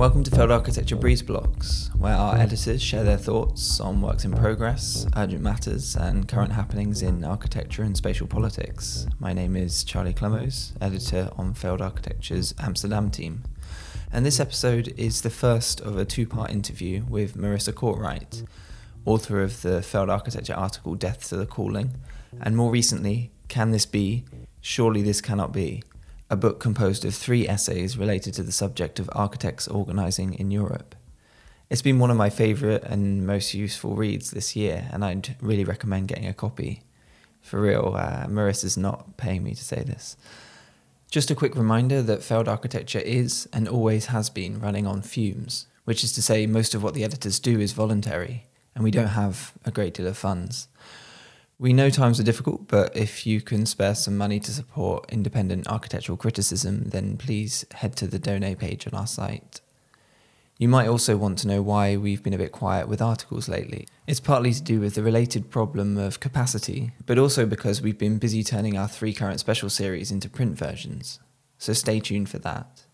Welcome to Failed Architecture Breeze Blocks, where our hmm. editors share their thoughts on works in progress, urgent matters, and current happenings in architecture and spatial politics. My name is Charlie Clemoes, editor on Failed Architecture's Amsterdam team. And this episode is the first of a two part interview with Marisa Cortright, author of the Failed Architecture article Death to the Calling, and more recently, Can This Be? Surely This Cannot Be, a book composed of three essays related to the subject of architects organising in Europe. It's been one of my favourite and most useful reads this year, and I'd really recommend getting a copy. For real, uh, Marisa's not paying me to say this. Just a quick reminder that failed architecture is and always has been running on fumes, which is to say, most of what the editors do is voluntary, and we don't have a great deal of funds. We know times are difficult, but if you can spare some money to support independent architectural criticism, then please head to the donate page on our site. You might also want to know why we've been a bit quiet with articles lately. It's partly to do with the related problem of capacity, but also because we've been busy turning our three current special series into print versions. So stay tuned for that.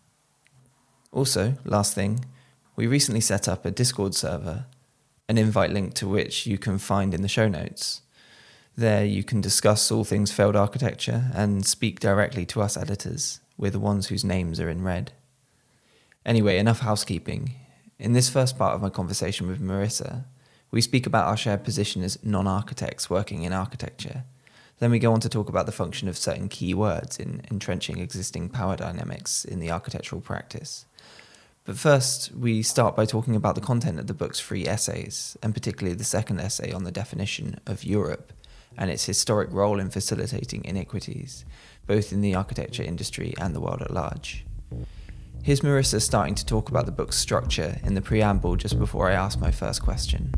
Also, last thing, we recently set up a Discord server, an invite link to which you can find in the show notes. There, you can discuss all things failed architecture and speak directly to us editors. We're the ones whose names are in red. Anyway, enough housekeeping. In this first part of my conversation with Marisa, we speak about our shared position as non architects working in architecture. Then we go on to talk about the function of certain key words in entrenching existing power dynamics in the architectural practice. But first, we start by talking about the content of the book's three essays, and particularly the second essay on the definition of Europe and its historic role in facilitating inequities, both in the architecture industry and the world at large. Here's Marisa starting to talk about the book's structure in the preamble just before I ask my first question.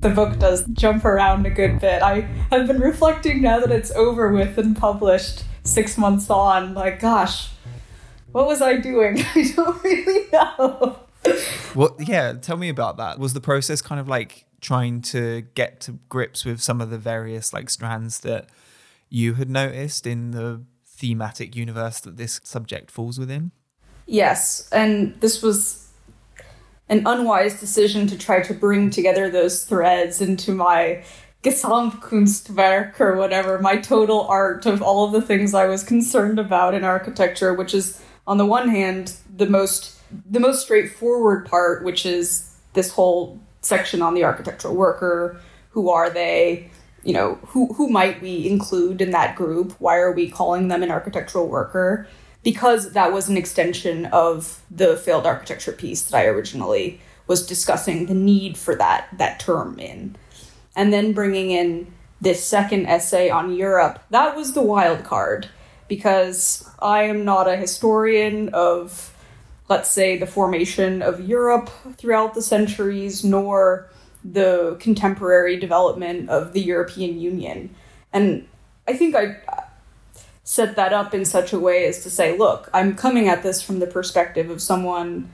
The book does jump around a good bit. I have been reflecting now that it's over with and published six months on, like, gosh, what was I doing? I don't really know. Well, yeah, tell me about that. Was the process kind of like trying to get to grips with some of the various like strands that you had noticed in the thematic universe that this subject falls within? Yes, and this was an unwise decision to try to bring together those threads into my Gesamtkunstwerk or whatever, my total art of all of the things I was concerned about in architecture, which is on the one hand the most the most straightforward part, which is this whole section on the architectural worker. Who are they? You know, who who might we include in that group? Why are we calling them an architectural worker? Because that was an extension of the failed architecture piece that I originally was discussing the need for that that term in. And then bringing in this second essay on Europe, that was the wild card because I am not a historian of let's say, the formation of Europe throughout the centuries, nor the contemporary development of the European Union. And I think I uh, set that up in such a way as to say, look, I'm coming at this from the perspective of someone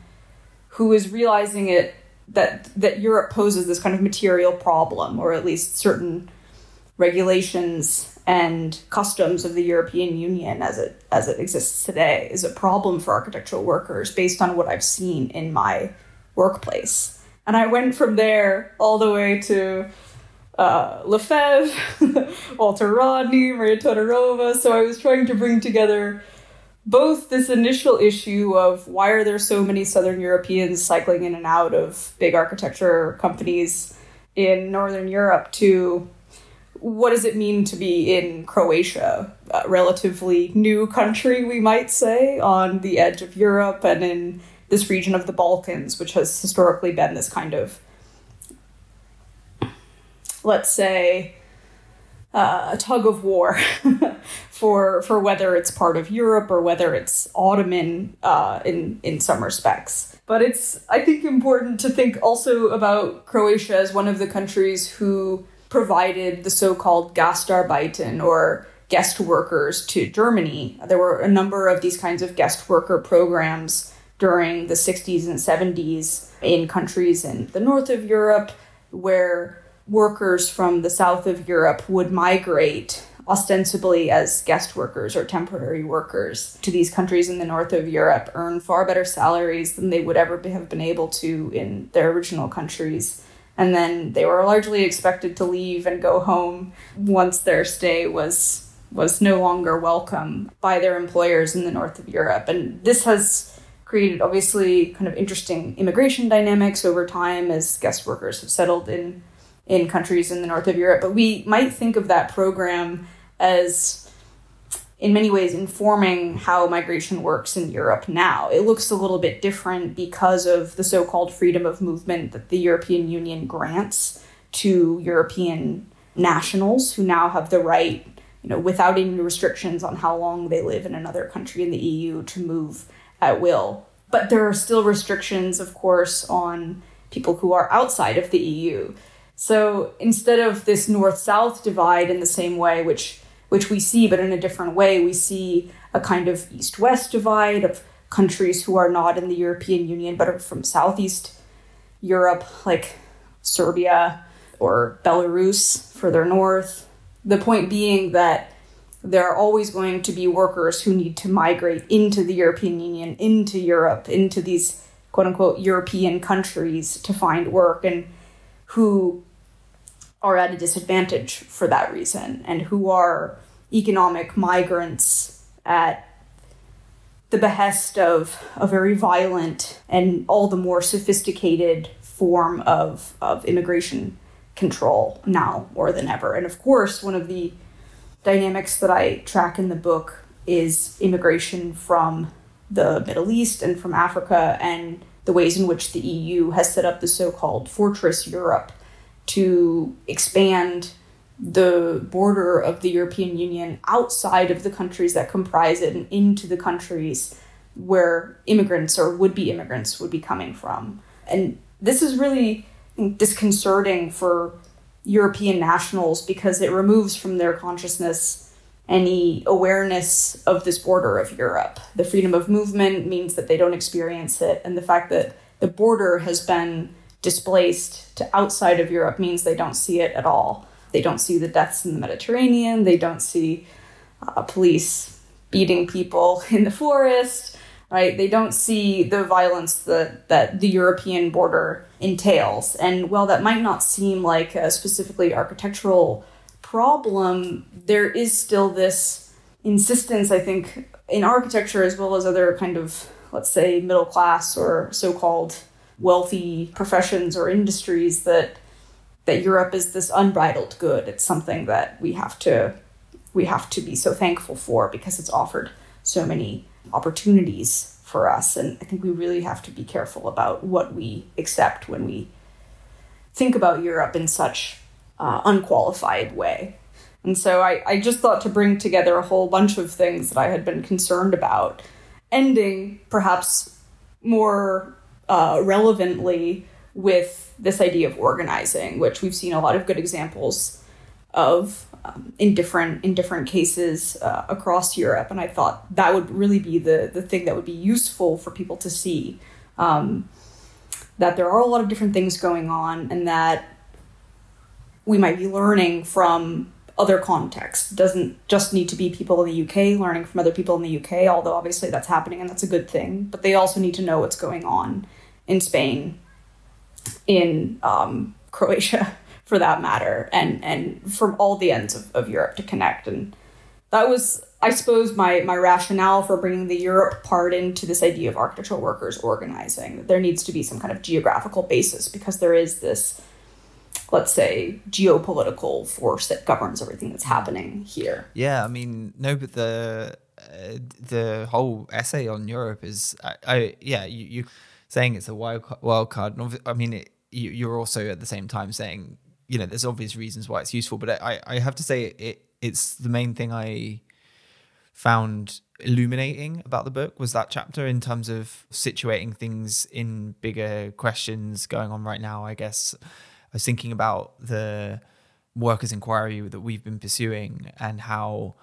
who is realizing it that that Europe poses this kind of material problem, or at least certain regulations and customs of the European Union as it as it exists today is a problem for architectural workers based on what I've seen in my workplace. And I went from there all the way to uh, Lefebvre, Walter Rodney, Maria Todorova. So I was trying to bring together both this initial issue of why are there so many Southern Europeans cycling in and out of big architecture companies in Northern Europe to what does it mean to be in Croatia, a relatively new country, we might say, on the edge of Europe and in this region of the Balkans, which has historically been this kind of, let's say, uh, a tug of war for for whether it's part of Europe or whether it's Ottoman uh, in in some respects. But it's I think important to think also about Croatia as one of the countries who provided the so-called Gastarbeiter or guest workers to Germany. There were a number of these kinds of guest worker programs during the 60s and 70s in countries in the north of Europe where workers from the south of Europe would migrate ostensibly as guest workers or temporary workers to these countries in the north of Europe earn far better salaries than they would ever have been able to in their original countries. And then they were largely expected to leave and go home once their stay was was no longer welcome by their employers in the north of Europe. And this has created obviously kind of interesting immigration dynamics over time as guest workers have settled in in countries in the north of Europe. But we might think of that program as in many ways informing how migration works in Europe now. It looks a little bit different because of the so called freedom of movement that the European Union grants to European nationals who now have the right, you know, without any restrictions on how long they live in another country in the EU to move at will. But there are still restrictions, of course, on people who are outside of the EU. So instead of this north south divide in the same way, which which we see, but in a different way. We see a kind of east west divide of countries who are not in the European Union but are from Southeast Europe, like Serbia or Belarus further north. The point being that there are always going to be workers who need to migrate into the European Union, into Europe, into these quote unquote European countries to find work, and who are at a disadvantage for that reason and who are economic migrants at the behest of a very violent and all the more sophisticated form of, of immigration control now more than ever. And of course, one of the dynamics that I track in the book is immigration from the Middle East and from Africa and the ways in which the EU has set up the so called Fortress Europe to expand the border of the European Union outside of the countries that comprise it and into the countries where immigrants or would be immigrants would be coming from. And this is really disconcerting for European nationals because it removes from their consciousness any awareness of this border of Europe. The freedom of movement means that they don't experience it, and the fact that the border has been displaced to outside of Europe means they don't see it at all. They don't see the deaths in the Mediterranean, they don't see uh, police beating people in the forest, right? They don't see the violence that, that the European border entails. And while that might not seem like a specifically architectural problem, there is still this insistence, I think, in architecture as well as other kind of, let's say, middle class or so called wealthy professions or industries that that Europe is this unbridled good. It's something that we have to we have to be so thankful for because it's offered so many opportunities for us. And I think we really have to be careful about what we accept when we think about Europe in such uh, unqualified way. And so I, I just thought to bring together a whole bunch of things that I had been concerned about, ending perhaps more uh, relevantly with this idea of organizing, which we've seen a lot of good examples of um, in different in different cases uh, across Europe. And I thought that would really be the the thing that would be useful for people to see um, that there are a lot of different things going on, and that we might be learning from other contexts. It doesn't just need to be people in the UK learning from other people in the UK, although obviously that's happening and that's a good thing. But they also need to know what's going on in Spain, in um, Croatia, for that matter, and and from all the ends of, of Europe to connect. And that was, I suppose, my my rationale for bringing the Europe part into this idea of architectural workers organizing. That there needs to be some kind of geographical basis because there is this let's say geopolitical force that governs everything that's happening here yeah i mean no but the uh, the whole essay on europe is i, I yeah you, you saying it's a wild wild card. And I mean, it, you, you're also at the same time saying you know there's obvious reasons why it's useful, but I I have to say it it's the main thing I found illuminating about the book was that chapter in terms of situating things in bigger questions going on right now. I guess I was thinking about the workers' inquiry that we've been pursuing and how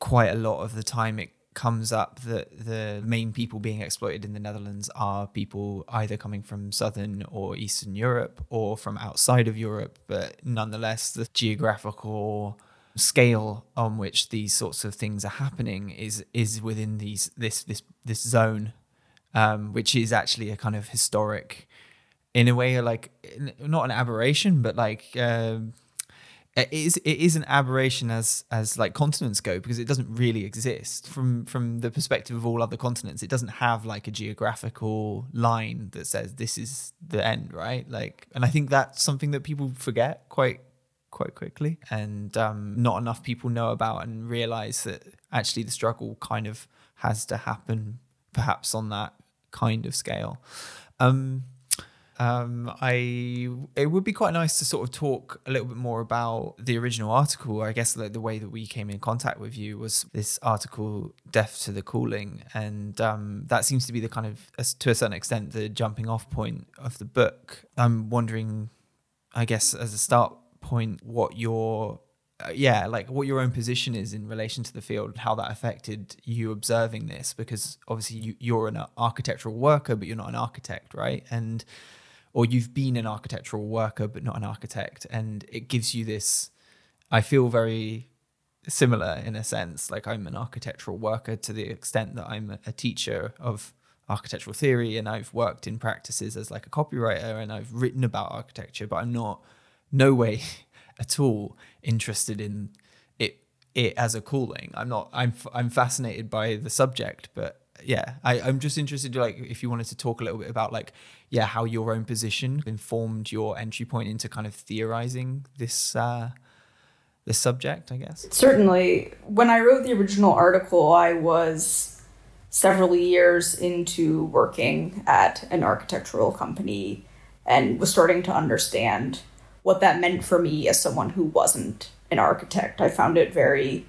quite a lot of the time it comes up that the main people being exploited in the Netherlands are people either coming from southern or eastern Europe or from outside of Europe, but nonetheless, the geographical scale on which these sorts of things are happening is is within these this this this zone, um, which is actually a kind of historic, in a way, like not an aberration, but like. Uh, it is it is an aberration as as like continents go because it doesn't really exist. From from the perspective of all other continents it doesn't have like a geographical line that says this is the end right? Like and i think that's something that people forget quite quite quickly. And um, not enough people know about and realize that actually the struggle kind of has to happen perhaps on that kind of scale. Um, um, I it would be quite nice to sort of talk a little bit more about the original article. I guess like the way that we came in contact with you was this article, "Death to the Calling," and um, that seems to be the kind of, to a certain extent, the jumping off point of the book. I'm wondering, I guess, as a start point, what your uh, yeah, like what your own position is in relation to the field, how that affected you observing this, because obviously you, you're an architectural worker, but you're not an architect, right? And or you've been an architectural worker but not an architect. And it gives you this i feel very similar in a sense like i'm an architectural worker to the extent that i'm a teacher of architectural theory and i've worked in practices as like a copywriter and i've written about architecture but i'm not no way at all interested in it it as a calling. I'm not i'm i'm fascinated by the subject but yeah I, i'm just interested to like if you wanted to talk a little bit about like yeah, how your own position informed your entry point into kind of theorizing this uh, this subject, I guess. Certainly, when I wrote the original article, I was several years into working at an architectural company and was starting to understand what that meant for me as someone who wasn't an architect. I found it very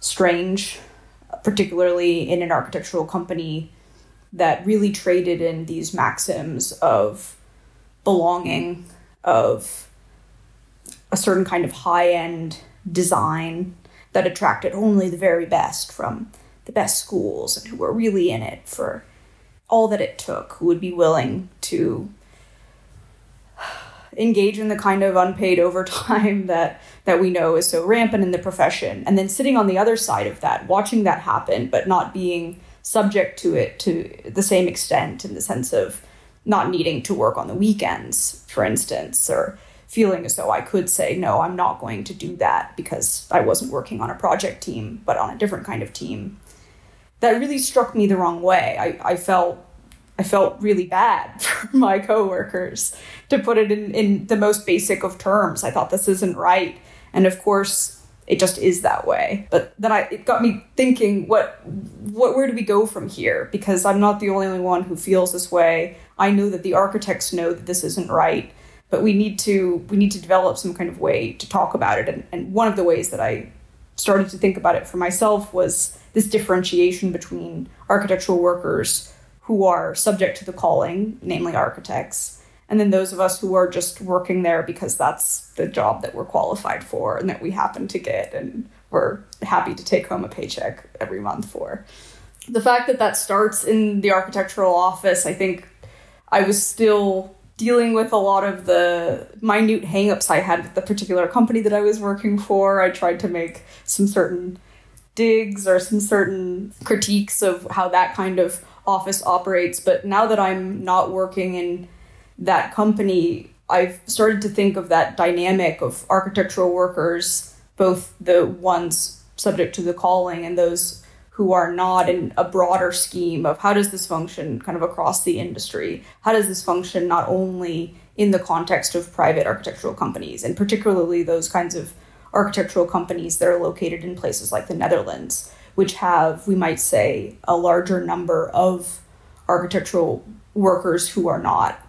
strange, particularly in an architectural company that really traded in these maxims of belonging, of a certain kind of high end design that attracted only the very best from the best schools and who were really in it for all that it took, who would be willing to engage in the kind of unpaid overtime that that we know is so rampant in the profession and then sitting on the other side of that watching that happen but not being subject to it to the same extent in the sense of not needing to work on the weekends, for instance, or feeling as though I could say, no, I'm not going to do that because I wasn't working on a project team, but on a different kind of team. That really struck me the wrong way. I, I felt I felt really bad for my coworkers, to put it in, in the most basic of terms. I thought this isn't right. And of course, it just is that way. But then I it got me thinking what what where do we go from here? Because I'm not the only one who feels this way. I know that the architects know that this isn't right, but we need to we need to develop some kind of way to talk about it. And, and one of the ways that I started to think about it for myself was this differentiation between architectural workers who are subject to the calling, namely architects, and then those of us who are just working there because that's the job that we're qualified for and that we happen to get and we're happy to take home a paycheck every month for. The fact that that starts in the architectural office i think i was still dealing with a lot of the minute hangups i had with the particular company that i was working for. I tried to make some certain digs or some certain critiques of how that kind of office operates but now that i'm not working in that company, I've started to think of that dynamic of architectural workers, both the ones subject to the calling and those who are not in a broader scheme of how does this function kind of across the industry? How does this function not only in the context of private architectural companies, and particularly those kinds of architectural companies that are located in places like the Netherlands, which have, we might say, a larger number of architectural workers who are not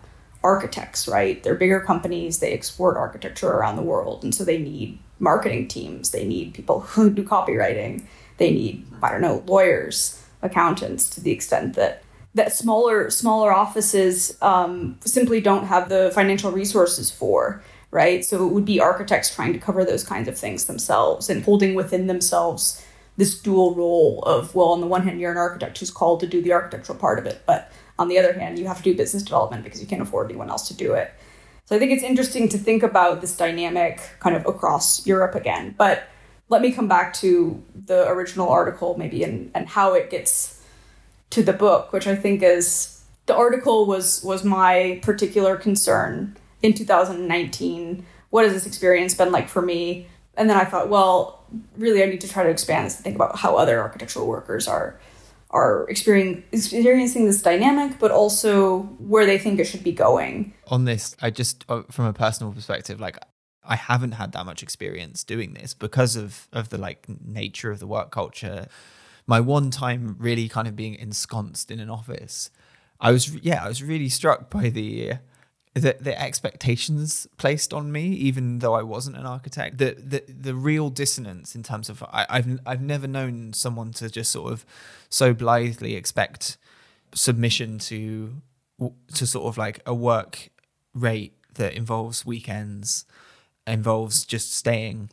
architects, right? They're bigger companies, they export architecture around the world, and so they need marketing teams, they need people who do copywriting, they need, I don't know, lawyers, accountants to the extent that that smaller smaller offices um, simply don't have the financial resources for right so it would be architects trying to cover those kinds of things themselves and holding within themselves this dual role of well on the one hand you're an architect who's called to do the architectural part of it but on the other hand, you have to do business development because you can't afford anyone else to do it. So I think it's interesting to think about this dynamic kind of across Europe again. But let me come back to the original article maybe and, and how it gets to the book, which I think is the article was was my particular concern in 2019. What has this experience been like for me? And then I thought, well, really, I need to try to expand this and think about how other architectural workers are are experiencing this dynamic, but also where they think it should be going. On this, I just uh, from a personal perspective, like I haven't had that much experience doing this because of of the like nature of the work culture. My one time really kind of being ensconced in an office, I was yeah, I was really struck by the the, the expectations placed on me, even though I wasn't an architect. The the the real dissonance in terms of I, I've I've never known someone to just sort of so blithely expect submission to to sort of like a work rate that involves weekends, involves just staying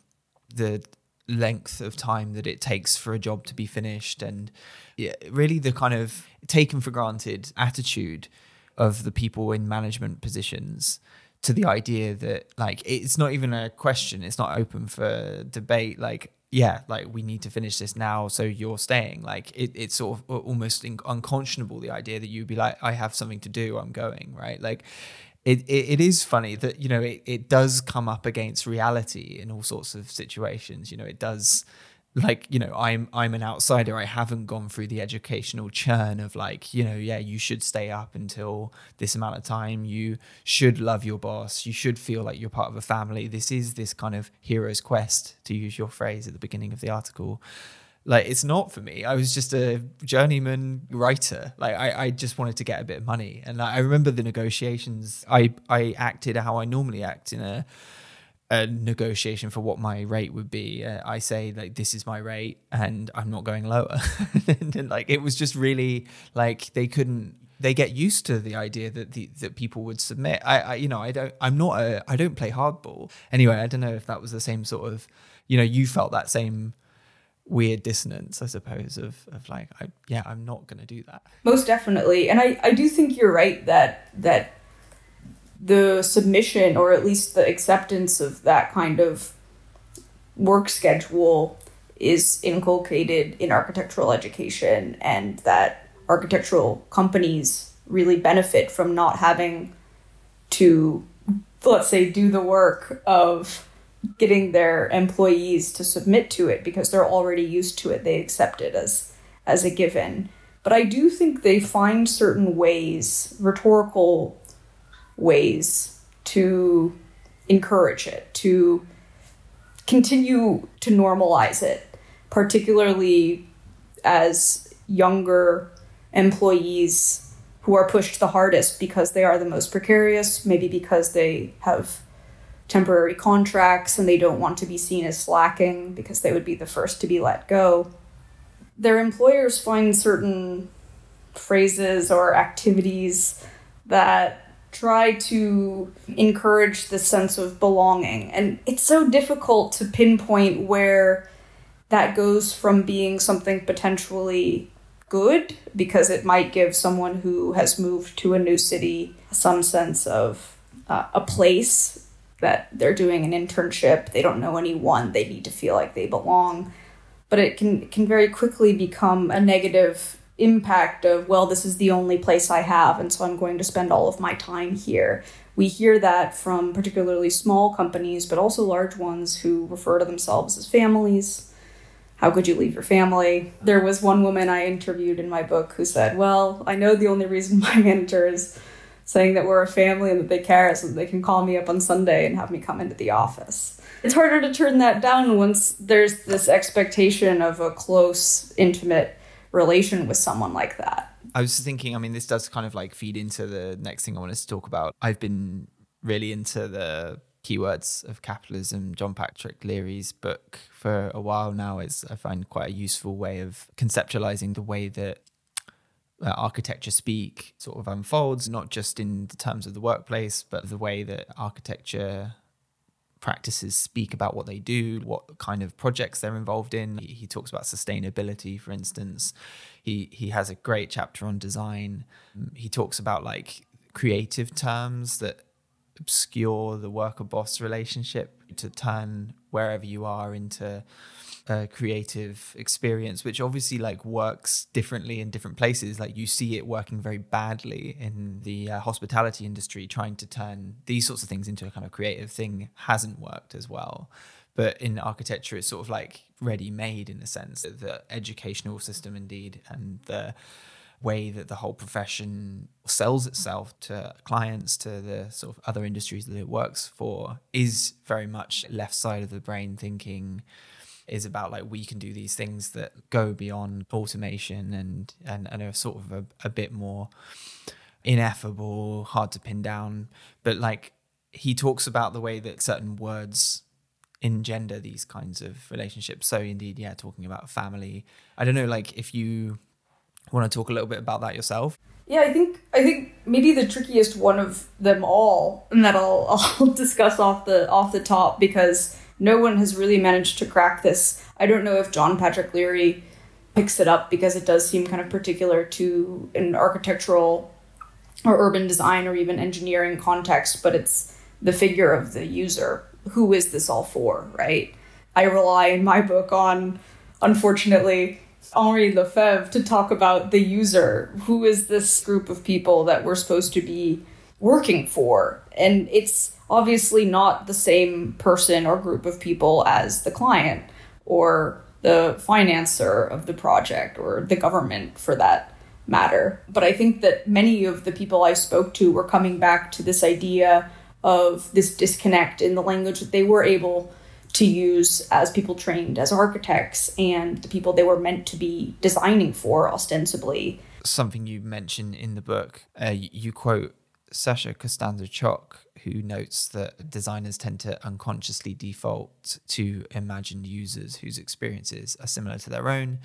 the length of time that it takes for a job to be finished and yeah, really the kind of taken for granted attitude of the people in management positions to the idea that like it's not even a question it's not open for debate like yeah like we need to finish this now so you're staying. Like it, it's sort of uh, almost unconscionable the idea that you'd be like i have something to do i'm going right? Like it, it, it is funny that you know it, it does come up against reality in all sorts of situations you know it does like you know i'm i'm an outsider. I haven't gone through the educational churn of like you know yeah you should stay up until this amount of time. You should love your boss. You should feel like you're part of a family. This is this kind of hero's quest to use your phrase at the beginning of the article. Like it's not for me. I was just a journeyman writer. Like i, I just wanted to get a bit of money. And i remember the negotiations. I i acted how i normally act in a a negotiation for what my rate would be. Uh, I say like this is my rate and I'm not going lower. and, like it was just really like they couldn't they get used to the idea that the, that people would submit. I, I you know I don't I'm not a I don't play hardball. Anyway, I don't know if that was the same sort of you know you felt that same weird dissonance i suppose of of like I, yeah i'm not going to do that most definitely and i i do think you're right that that the submission or at least the acceptance of that kind of work schedule is inculcated in architectural education and that architectural companies really benefit from not having to let's say do the work of getting their employees to submit to it because they're already used to it. They accept it as as a given. But i do think they find certain ways rhetorical ways to encourage it, to continue to normalize it, particularly as younger employees who are pushed the hardest because they are the most precarious, maybe because they have temporary contracts and they don't want to be seen as slacking because they would be the first to be let go. Their employers find certain phrases or activities that try to encourage the sense of belonging. And it's so difficult to pinpoint where that goes from being something potentially good because it might give someone who has moved to a new city some sense of uh, a place that they're doing an internship. They don't know anyone. They need to feel like they belong. But it can can very quickly become a negative impact of, well, this is the only place I have, and so I'm going to spend all of my time here. We hear that from particularly small companies, but also large ones who refer to themselves as families. How could you leave your family? There was one woman I interviewed in my book who said, Well, I know the only reason my manager is saying that we're a family and that they care is so that they can call me up on Sunday and have me come into the office. It's harder to turn that down once there's this expectation of a close, intimate relation with someone like that. I was thinking, I mean, this does kind of like feed into the next thing I wanted to talk about. I've been really into the keywords of capitalism, John Patrick Leary's book for a while now. Is I find quite a useful way of conceptualizing the way that uh, architecture speak sort of unfolds, not just in the terms of the workplace, but the way that architecture practices speak about what they do, what kind of projects they're involved in. He, he, talks about sustainability, for instance. He he has a great chapter on design. He talks about like creative terms that obscure the worker boss relationship to turn wherever you are into a creative experience, which obviously like works differently in different places. Like you see it working very badly in the uh, hospitality industry, trying to turn these sorts of things into a kind of creative thing hasn't worked as well. But in architecture, it's sort of like ready made in a sense. The educational system, indeed, and the way that the whole profession sells itself to clients, to the sort of other industries that it works for, is very much left side of the brain thinking is about like we can do these things that go beyond automation and and, and are sort of a, a bit more ineffable, hard to pin down. But like he talks about the way that certain words engender these kinds of relationships. So indeed, yeah, talking about family. I don't know, like if you want to talk a little bit about that yourself? Yeah, I think I think maybe the trickiest one of them all, and that I'll I'll discuss off the off the top because no one has really managed to crack this. I don't know if John Patrick Leary picks it up because it does seem kind of particular to an architectural or urban design or even engineering context, but it's the figure of the user. Who is this all for, right? I rely in my book on, unfortunately, Henri Lefebvre to talk about the user. Who is this group of people that we're supposed to be working for? And it's obviously not the same person or group of people as the client or the financer of the project or the government for that matter. But I think that many of the people I spoke to were coming back to this idea of this disconnect in the language that they were able to use as people trained as architects and the people they were meant to be designing for ostensibly. Something you mention in the book, uh, you quote Sasha Costanza Chock, who notes that designers tend to unconsciously default to imagined users whose experiences are similar to their own.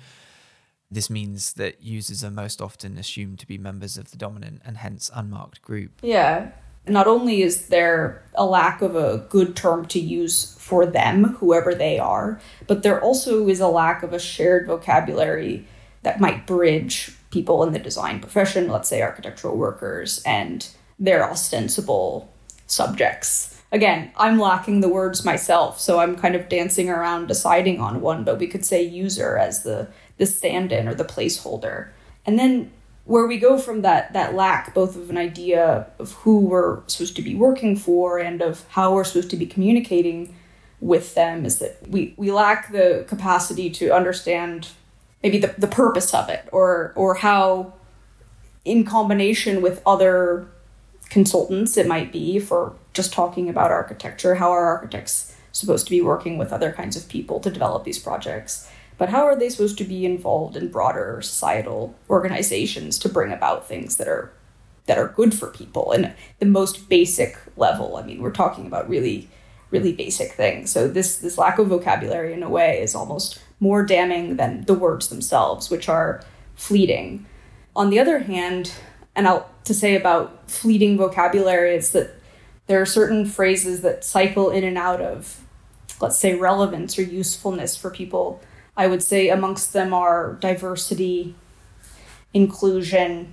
This means that users are most often assumed to be members of the dominant and hence unmarked group. Yeah not only is there a lack of a good term to use for them, whoever they are, but there also is a lack of a shared vocabulary that might bridge people in the design profession, let's say architectural workers, and their ostensible subjects. Again, I'm lacking the words myself, so I'm kind of dancing around deciding on one, but we could say user as the, the stand in or the placeholder. And then where we go from that that lack both of an idea of who we're supposed to be working for and of how we're supposed to be communicating with them is that we we lack the capacity to understand maybe the, the purpose of it or or how in combination with other consultants it might be for just talking about architecture. How are architects supposed to be working with other kinds of people to develop these projects? But how are they supposed to be involved in broader societal organizations to bring about things that are that are good for people? And the most basic level i mean we're talking about really really basic things. So this this lack of vocabulary in a way is almost more damning than the words themselves which are fleeting. On the other hand and I'll to say about fleeting vocabulary is that there are certain phrases that cycle in and out of let's say relevance or usefulness for people I would say amongst them are diversity, inclusion,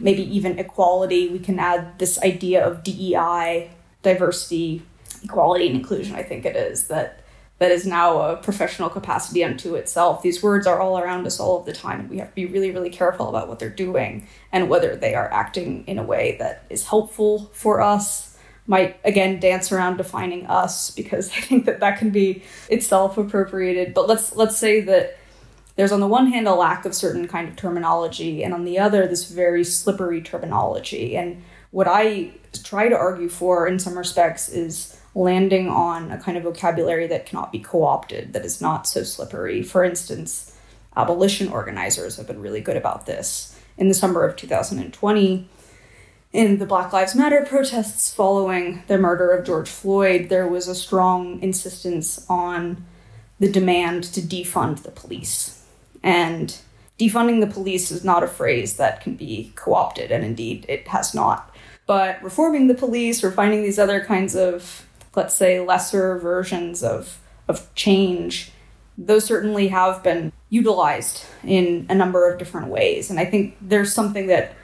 maybe even equality. We can add this idea of DEI, diversity, equality, and inclusion, I think it is, that that is now a professional capacity unto itself. These words are all around us all of the time, and we have to be really, really careful about what they're doing and whether they are acting in a way that is helpful for us might again dance around defining us because I think that that can be itself appropriated. But let's let's say that there's on the one hand a lack of certain kind of terminology, and on the other this very slippery terminology. And what I try to argue for in some respects is landing on a kind of vocabulary that cannot be co-opted, that is not so slippery. For instance, abolition organizers have been really good about this. In the summer of 2020, in the Black Lives Matter protests following the murder of George Floyd, there was a strong insistence on the demand to defund the police. And defunding the police is not a phrase that can be co opted, and indeed it has not. But reforming the police or finding these other kinds of, let's say, lesser versions of, of change, those certainly have been utilized in a number of different ways. And I think there's something that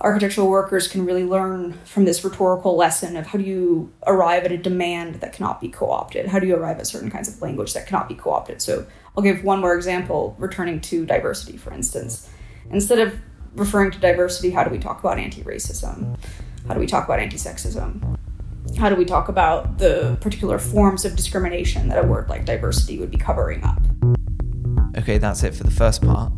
architectural workers can really learn from this rhetorical lesson of how do you arrive at a demand that cannot be co-opted? How do you arrive at certain kinds of language that cannot be co-opted? So i'll give one more example returning to diversity for instance. Instead of referring to diversity how do we talk about anti-racism? How do we talk about anti-sexism how do we talk about the particular forms of discrimination that a word like diversity would be covering up okay that's it for the first part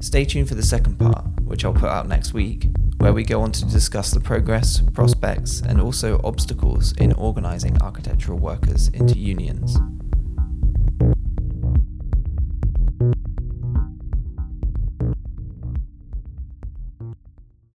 stay tuned for the second part which i'll put out next week where we go on to discuss the progress, prospects, and also obstacles in organising architectural workers into unions.